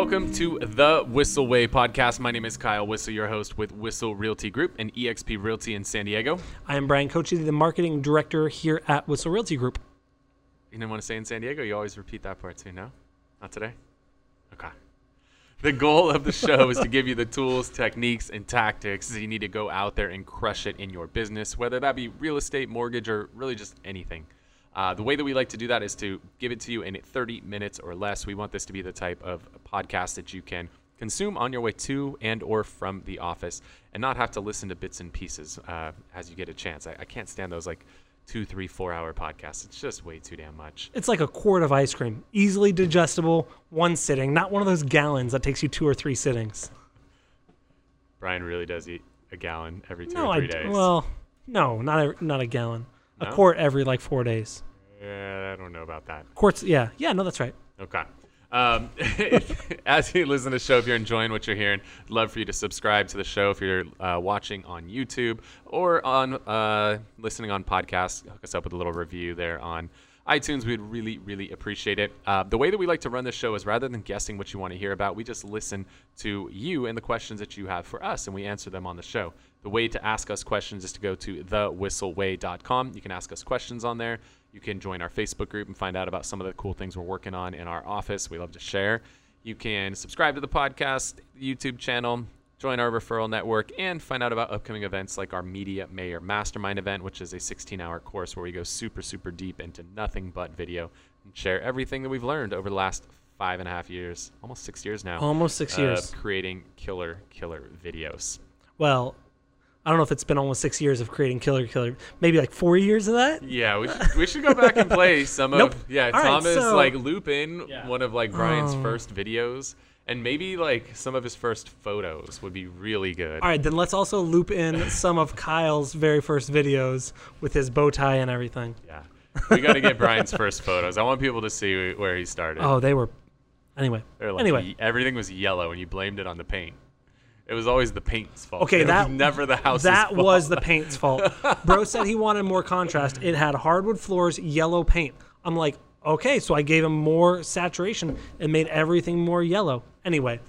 Welcome to the Whissel Way podcast. My name is Kyle Whissel, your host with Whissel Realty Group and EXP Realty in San Diego. I am Bryan Koci, the marketing director here at Whissel Realty Group. You didn't want to say in San Diego? You always repeat that part too, no? Not today? Okay. The goal of the show is to give you the tools, techniques, and tactics that you need to go out there and crush it in your business, whether that be real estate, mortgage, or really just anything. Uh, the way that we like to do that is to give it to you in 30 minutes or less. We want this to be the type of podcast that you can consume on your way to and or from the office and not have to listen to bits and pieces uh, as you get a chance. I, I can't stand those like two, three, four hour podcasts. It's just way too damn much. It's like a quart of ice cream, easily digestible, one sitting, not one of those gallons that takes you two or three sittings. Bryan really does eat a gallon every two no, or three days. well, no, not a, not a gallon. No? A quart every like four days. Yeah, I don't know about that. Quarts, yeah, yeah, no, that's right. Okay. Um, as you listen to the show, if you're enjoying what you're hearing, I'd love for you to subscribe to the show if you're uh, watching on YouTube or on uh, listening on podcasts. Hook us up with a little review there on iTunes. We'd really, really appreciate it. Uh, the way that we like to run this show is rather than guessing what you want to hear about, we just listen to you and the questions that you have for us, and we answer them on the show. The way to ask us questions is to go to thewhisselway.com. You can ask us questions on there. You can join our Facebook group and find out about some of the cool things we're working on in our office. We love to share. You can subscribe to the podcast, YouTube channel, join our referral network, and find out about upcoming events like our Media Mayor Mastermind event, which is a 16 hour course where we go super, super deep into nothing but video and share everything that we've learned over the last five and a half years, almost six years now. Almost six of years. creating killer, killer videos. Well, I don't know if it's been almost six years of creating Killer Killer. Maybe like four years of that. Yeah, we should, we should go back and play some Nope. of yeah All right, Thomas so- like loop in Yeah. one of like Bryan's Oh. first videos and maybe like some of his first photos would be really good. All right, then let's also loop in some of Kyle's very first videos with his bow tie and everything. Yeah, we got to get Bryan's first photos. I want people to see where he started. Oh, they were. Anyway. They're like, anyway. everything was yellow and you blamed it on the paint. It was always the paint's fault. Okay, it that was never the house's That fault. was the paint's fault. Bro said he wanted more contrast. It had hardwood floors, yellow paint. I'm like, okay, so I gave him more saturation and made everything more yellow. Anyway,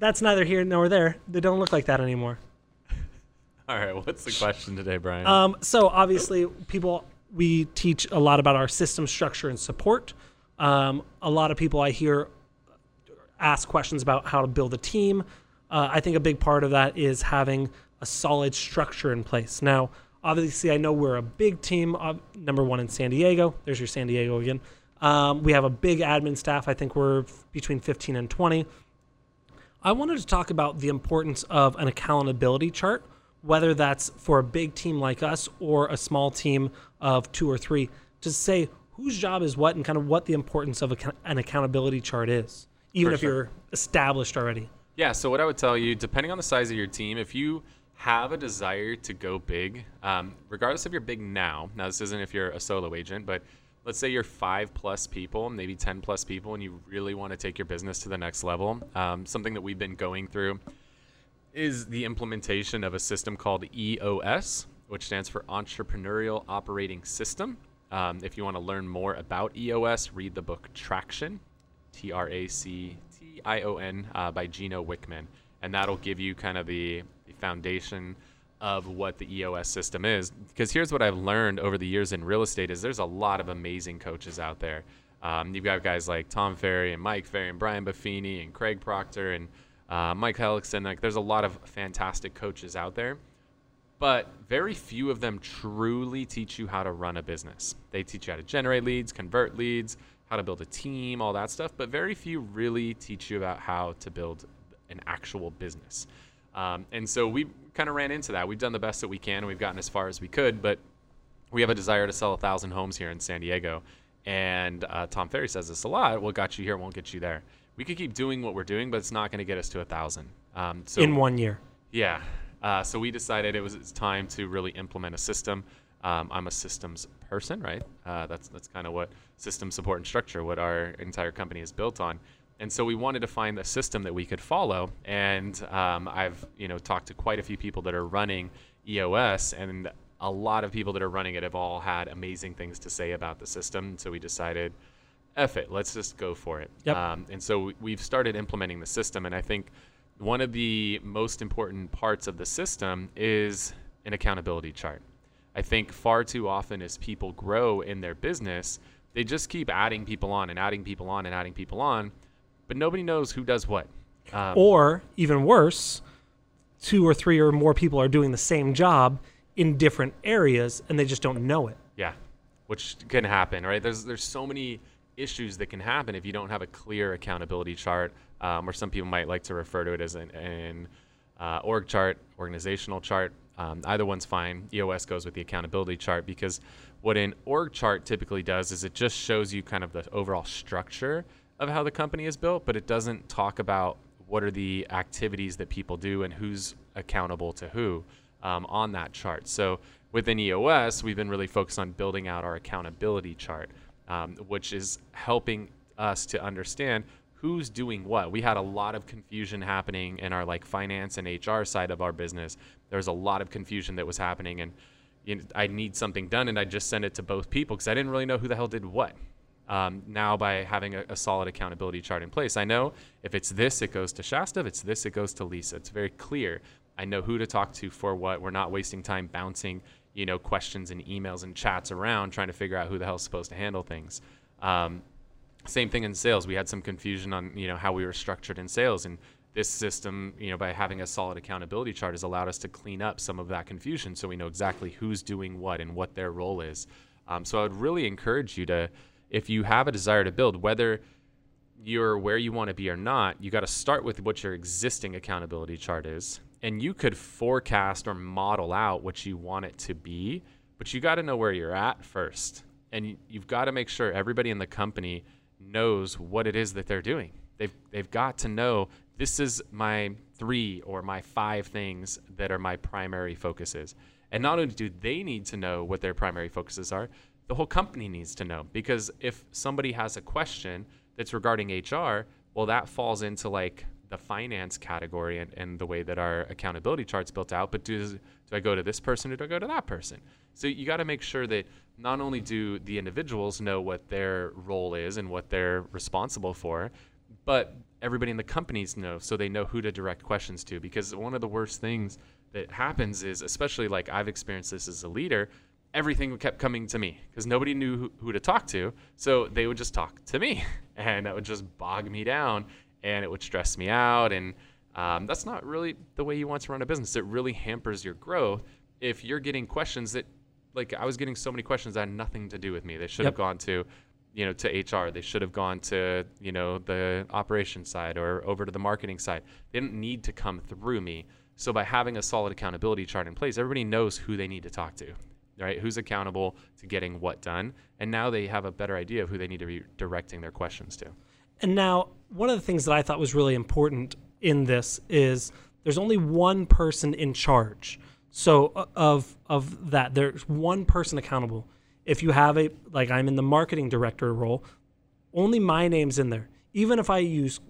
that's neither here nor there. They don't look like that anymore. All right, what's the question today, Bryan? Um, so obviously, people we teach a lot about our system structure and support. Um, a lot of people I hear ask questions about how to build a team. Uh, I think a big part of that is having a solid structure in place. Now, obviously, I know we're a big team. Uh, number one in San Diego. There's your San Diego again. Um, we have a big admin staff. I think we're f- between 15 and 20. I wanted to talk about the importance of an accountability chart, whether that's for a big team like us or a small team of two or three, to say whose job is what and kind of what the importance of an accountability chart is, even For if sure. you're established already. Yeah, so what I would tell you, depending on the size of your team, if you have a desire to go big, um, regardless if you're big now, now this isn't if you're a solo agent, but let's say you're five plus people, maybe 10 plus people, and you really want to take your business to the next level, um, something that we've been going through is the implementation of a system called EOS, which stands for Entrepreneurial Operating System. Um, if you want to learn more about EOS, read the book Traction, T R A C T I O N, uh, by Gino Wickman. And that'll give you kind of the, the foundation of what the EOS system is. Because here's what I've learned over the years in real estate is there's a lot of amazing coaches out there. Um, you've got guys like Tom Ferry and Mike Ferry and Brian Buffini and Craig Proctor and uh, Mike Hellickson. Like, there's a lot of fantastic coaches out there but very few of them truly teach you how to run a business. They teach you how to generate leads, convert leads, how to build a team, all that stuff, but very few really teach you about how to build an actual business. Um, and so we kind of ran into that. We've done the best that we can, and we've gotten as far as we could, but we have a desire to sell a thousand homes here in San Diego. And uh, Tom Ferry says this a lot. What got you here won't get you there. We could keep doing what we're doing, but it's not going to get us to a thousand. Um, so in one year. yeah. Uh, so we decided it was it's time to really implement a system. Um, I'm a systems person, right? Uh, that's that's kind of what system support and structure, what our entire company is built on. And so we wanted to find a system that we could follow. And um, I've you know talked to quite a few people that are running EOS, and a lot of people that are running it have all had amazing things to say about the system. So we decided F it, let's just go for it. Yep. Um, and so we- we've started implementing the system, and I think one of the most important parts of the system is an accountability chart. I think far too often as people grow in their business, they just keep adding people on and adding people on and adding people on, but nobody knows who does what. Um, Or even worse, two or three or more people are doing the same job in different areas and they just don't know it. Yeah, which can happen, right? There's there's so many issues that can happen if you don't have a clear accountability chart, um, or some people might like to refer to it as an, an uh, org chart, organizational chart. Um, either one's fine. EOS goes with the accountability chart because what an org chart typically does is it just shows you kind of the overall structure of how the company is built, but it doesn't talk about what are the activities that people do and who's accountable to who um, on that chart. So within EOS, we've been really focused on building out our accountability chart, um, which is helping us to understand who's doing what. We had a lot of confusion happening in our like finance and HR side of our business. There was a lot of confusion that was happening, and you know, I need something done, and I just send it to both people because I didn't really know who the hell did what. Um, now, by having a, a solid accountability chart in place, I know if it's this, it goes to Shasta. If it's this, it goes to Lisa. It's very clear. I know who to talk to for what. We're not wasting time bouncing, you know, questions and emails and chats around trying to figure out who the hell's supposed to handle things. Um, same thing in sales. We had some confusion on, you know, how we were structured in sales, and this system, you know, by having a solid accountability chart, has allowed us to clean up some of that confusion, so we know exactly who's doing what and what their role is. Um, so I would really encourage you to, if you have a desire to build, whether you're where you want to be or not, you got to start with what your existing accountability chart is. And you could forecast or model out what you want it to be, but you got to know where you're at first. And you- you've got to make sure everybody in the company knows what it is that they're doing. They've, they've got to know this is my three or my five things that are my primary focuses. And not only do they need to know what their primary focuses are, the whole company needs to know. Because if somebody has a question that's regarding HR, well, that falls into like the finance category and, and the way that our accountability chart's built out. But do, do I go to this person or do I go to that person? So you got to make sure that not only do the individuals know what their role is and what they're responsible for, but everybody in the companies know so they know who to direct questions to. Because one of the worst things that happens is, especially like I've experienced this as a leader, everything kept coming to me because nobody knew who, who to talk to. So they would just talk to me, and that would just bog me down, and it would stress me out. And um, that's not really the way you want to run a business. It really hampers your growth if you're getting questions that, like, I was getting so many questions that had nothing to do with me. They should have gone to, you know, to HR. They should have gone to, you know, the operations side or over to the marketing side. They didn't need to come through me. So by having a solid accountability chart in place, everybody knows who they need to talk to, right? Who's accountable to getting what done, and now they have a better idea of who they need to be directing their questions to. And now, one of the things that I thought was really important in this is there's only one person in charge. So uh, of of that, there's one person accountable. If you have a like I'm in the marketing director role, only my name's in there. Even if I use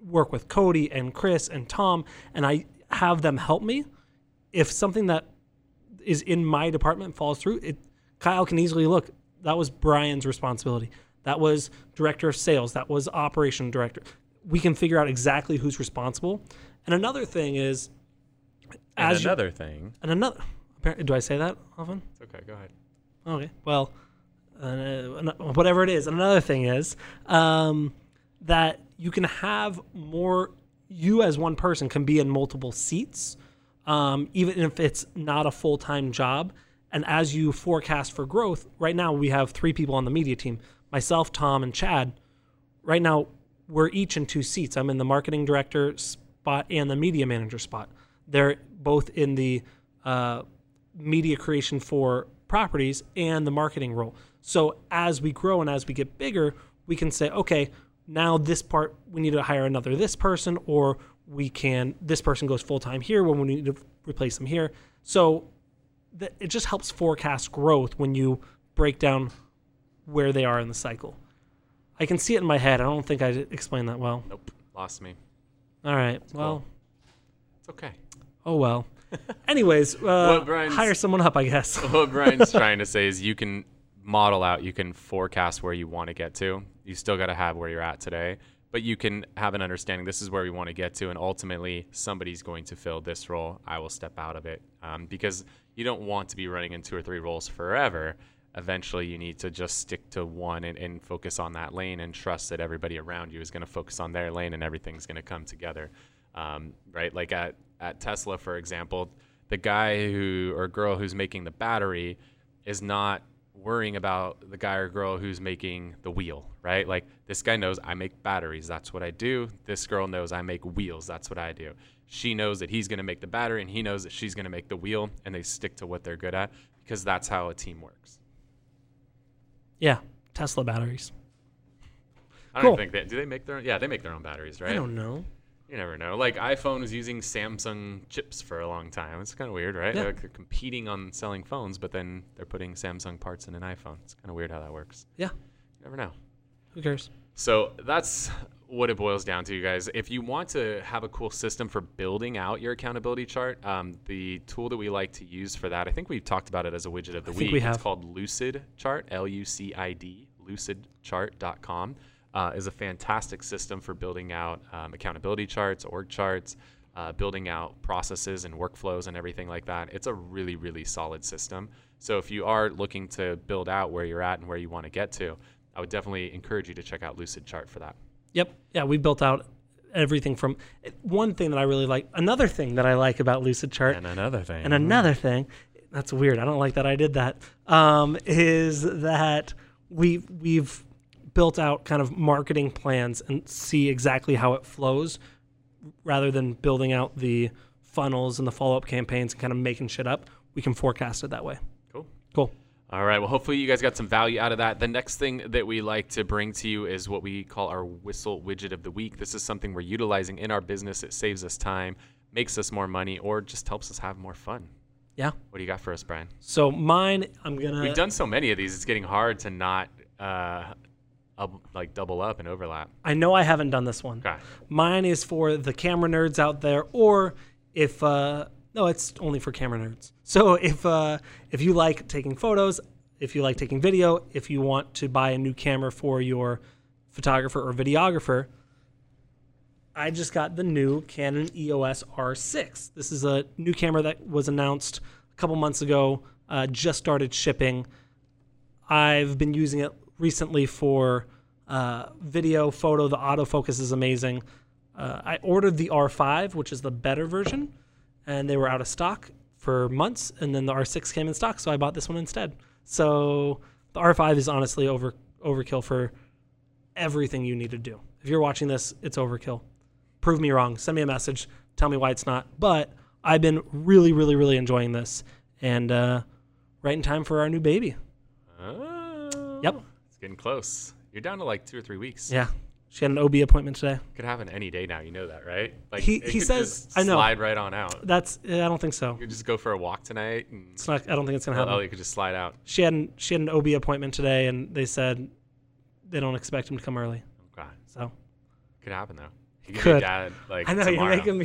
work with Cody and Chris and Tom and I have them help me, if something that is in my department falls through, it Kyle can easily look. That was Bryan's responsibility. That was director of sales. That was operation director. We can figure out exactly who's responsible. And another thing is, And as you- another thing, and another. Do I say that often? it's okay, go ahead. Okay. Well, uh, whatever it is. And Another thing is um, that you can have more. You as one person can be in multiple seats, um, even if it's not a full time job. And as you forecast for growth, right now we have three people on the media team: myself, Tom, and Chad. Right now, we're each in two seats. I'm in the marketing director spot and the media manager spot. They're both in the uh, media creation for properties and the marketing role. So as we grow and as we get bigger, we can say, okay, now this part we need to hire another this person, or we can this person goes full time here when we need to replace them here. So it just helps forecast growth when you break down where they are in the cycle. I can see it in my head. I don't think I explained that well. Nope, lost me. All right. Well, It's okay. oh well. Anyways, uh, hire someone up, I guess. what Bryan's trying to say is you can model out, you can forecast where you want to get to. You still got to have where you're at today, but you can have an understanding this is where we want to get to, and ultimately somebody's going to fill this role. I will step out of it um, because you don't want to be running in two or three roles forever. Eventually, you need to just stick to one and, and focus on that lane and trust that everybody around you is going to focus on their lane and everything's going to come together. Um, right? Like at, at Tesla, for example, the guy who or girl who's making the battery is not worrying about the guy or girl who's making the wheel, right? Like this guy knows I make batteries, that's what I do. This girl knows I make wheels, that's what I do. She knows that he's going to make the battery and he knows that she's going to make the wheel and they stick to what they're good at because that's how a team works. Yeah, Tesla batteries. I don't Cool. think that do they make their own yeah, they make their own batteries, right? I don't know. You never know. Like iPhone was using Samsung chips for a long time. It's kind of weird, right? Yeah. They're c- competing on selling phones, but then they're putting Samsung parts in an iPhone. It's kind of weird how that works. Yeah, You never know. who cares? So that's what it boils down to, you guys. If you want to have a cool system for building out your accountability chart, um, the tool that we like to use for that, I think we've talked about it as a widget of the I week. we It's called Lucid Chart, L U C I D, lucidchart.com. Uh, is a fantastic system for building out um, accountability charts, org charts, uh, building out processes and workflows and everything like that. It's a really, really solid system. So if you are looking to build out where you're at and where you want to get to, I would definitely encourage you to check out Lucid Chart for that. Yep. Yeah, we built out everything from one thing that I really like. Another thing that I like about Lucid Chart, And another thing. and another thing that's weird. I don't like that I did that. Um, is that we we've built out kind of marketing plans and see exactly how it flows, rather than building out the funnels and the follow up campaigns and kind of making shit up. We can forecast it that way. cool. Cool. All right. Well, hopefully you guys got some value out of that. The next thing that we like to bring to you is what we call our Whissel widget of the week. This is something we're utilizing in our business. It saves us time, makes us more money, or just helps us have more fun. Yeah. What do you got for us, Bryan? So mine, I'm gonna. We've done so many of these. It's getting hard to not uh, up, like double up and overlap. I know I haven't done this one. Okay. Mine is for the camera nerds out there, or if uh, no, it's only for camera nerds. So if uh, if you like taking photos, if you like taking video, if you want to buy a new camera for your photographer or videographer, I just got the new Canon EOS R6. This is a new camera that was announced a couple months ago, uh, just started shipping. I've been using it recently for uh, video, photo. The autofocus is amazing. Uh, I ordered the R5, which is the better version, and they were out of stock for months. And then the R6 came in stock, so I bought this one instead. So the R5 is honestly over overkill for everything you need to do. If you're watching this, it's overkill. Prove me wrong. Send me a message. Tell me why it's not. But I've been really, really, really enjoying this, and uh, right in time for our new baby. Oh, Yep. It's getting close. You're down to like two or three weeks. Yeah, she had an OB appointment today. Could happen any day now. You know that, right? Like He- he says- I know. slide right on out. That's I don't think so. You could just go for a walk tonight, and It's not. I don't think it's gonna happen. oh, you could just slide out. She had an, she had an OB appointment today, and they said they don't expect him to come early. Okay, So could happen though. You could, Could. dad like I know tomorrow. you're making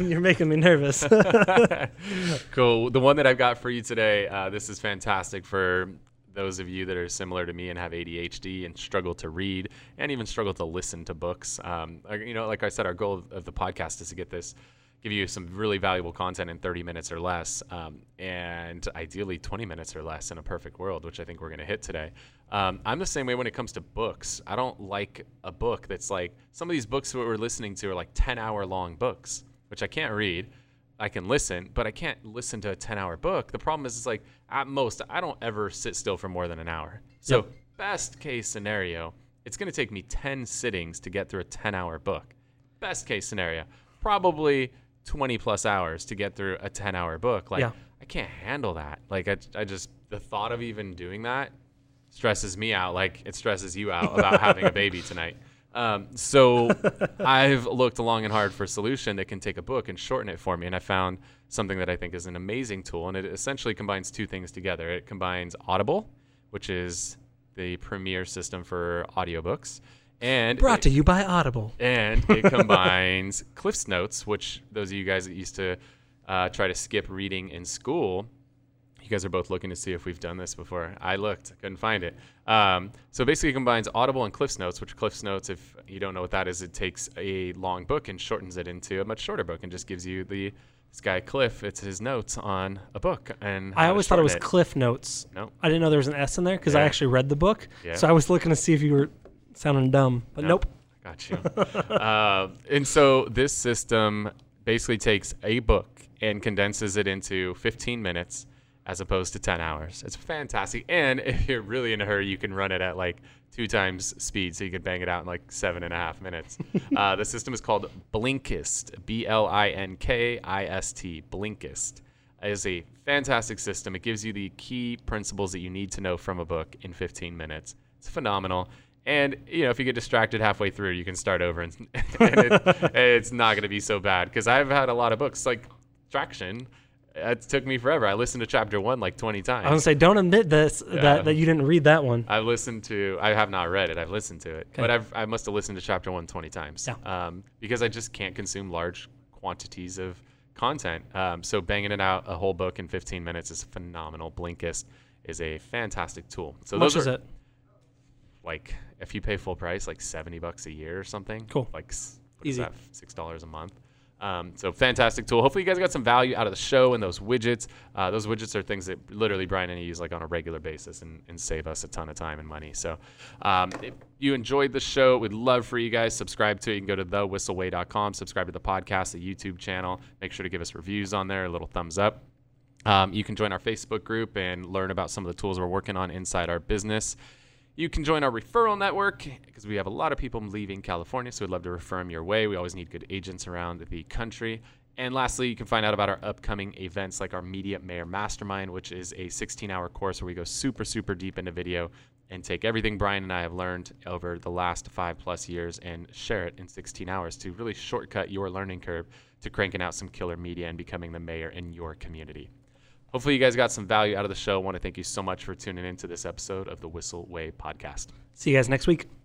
me you're making me nervous. cool. The one that I've got for you today, uh, this is fantastic for those of you that are similar to me and have ADHD and struggle to read and even struggle to listen to books. Um, you know, like I said, our goal of, the podcast is to get this, give you some really valuable content in 30 minutes or less, um, and ideally 20 minutes or less in a perfect world, which I think we're going to hit today. Um, I'm the same way when it comes to books. I don't like a book that's like some of these books that we're listening to are like 10 hour long books, which I can't read. I can listen, but I can't listen to a 10 hour book. The problem is, it's like at most, I don't ever sit still for more than an hour. So, Yep. best case scenario, it's going to take me 10 sittings to get through a 10 hour book. Best case scenario, probably 20 plus hours to get through a 10 hour book. Like, Yeah. I can't handle that. Like, I, I just, the thought of even doing that stresses me out like it stresses you out about having a baby tonight. Um, so I've looked long and hard for a solution that can take a book and shorten it for me, and I found something that I think is an amazing tool, and it essentially combines two things together. It combines Audible, which is the premier system for audiobooks, and Brought it- to you by Audible. and it combines Cliff's Notes, which those of you guys that used to uh, try to skip reading in school, You guys are both looking to see if we've done this before. I looked, I couldn't find it. Um, so basically, it combines Audible and Cliff's Notes, which Cliff's Notes, if you don't know what that is, it takes a long book and shortens it into a much shorter book and just gives you the this guy Cliff. It's his notes on a book, and I always thought it was shorten Cliff Notes. No. I didn't know there was an S in there because I actually read the book. Yeah. So I was looking to see if you were sounding dumb, but nope. nope. Got you. uh, and so this system basically takes a book and condenses it into 15 minutes as opposed to 10 hours. It's fantastic. And if you're really in a hurry, you can run it at like two times speed, so you can bang it out in like seven and a half minutes. uh, the system is called Blinkist, B L I N K I S T, Blinkist. It is a fantastic system. It gives you the key principles that you need to know from a book in 15 minutes. It's phenomenal. And you know, if you get distracted halfway through, you can start over, and, and it, it's not going to be so bad. Because I've had a lot of books like Traction. It took me forever. I listened to chapter one like 20 times. I was gonna say, don't admit this Yeah. that, that you didn't read that one. I've listened to. I have not read it. I've listened to it, but I've I must have listened to chapter one 20 times. Yeah. Um, because I just can't consume large quantities of content. Um, so banging it out a whole book in 15 minutes is phenomenal. Blinkist is a fantastic tool. So How much those is are it? like if you pay full price, like 70 bucks a year or something. Cool. Like is Easy. that? Six dollars a month. Um, so fantastic tool. Hopefully you guys got some value out of the show and those widgets. Uh, those widgets are things that literally Bryan and I use like on a regular basis and, and save us a ton of time and money. So um, if you enjoyed the show, we'd love for you guys subscribe to it. You can go to thewhisselway.com, subscribe to the podcast, the YouTube channel. Make sure to give us reviews on there, a little thumbs up. Um, you can join our Facebook group and learn about some of the tools we're working on inside our business. You can join our referral network because we have a lot of people leaving California, so we'd love to refer them your way. We always need good agents around the country. And lastly, you can find out about our upcoming events like our Media Mayor Mastermind, which is a 16 hour course where we go super, super deep into video and take everything Bryan and I have learned over the last five plus years and share it in 16 hours to really shortcut your learning curve to cranking out some killer media and becoming the mayor in your community. Hopefully, you guys got some value out of the show. I want to thank you so much for tuning into this episode of the Whissel Way podcast. See you guys next week.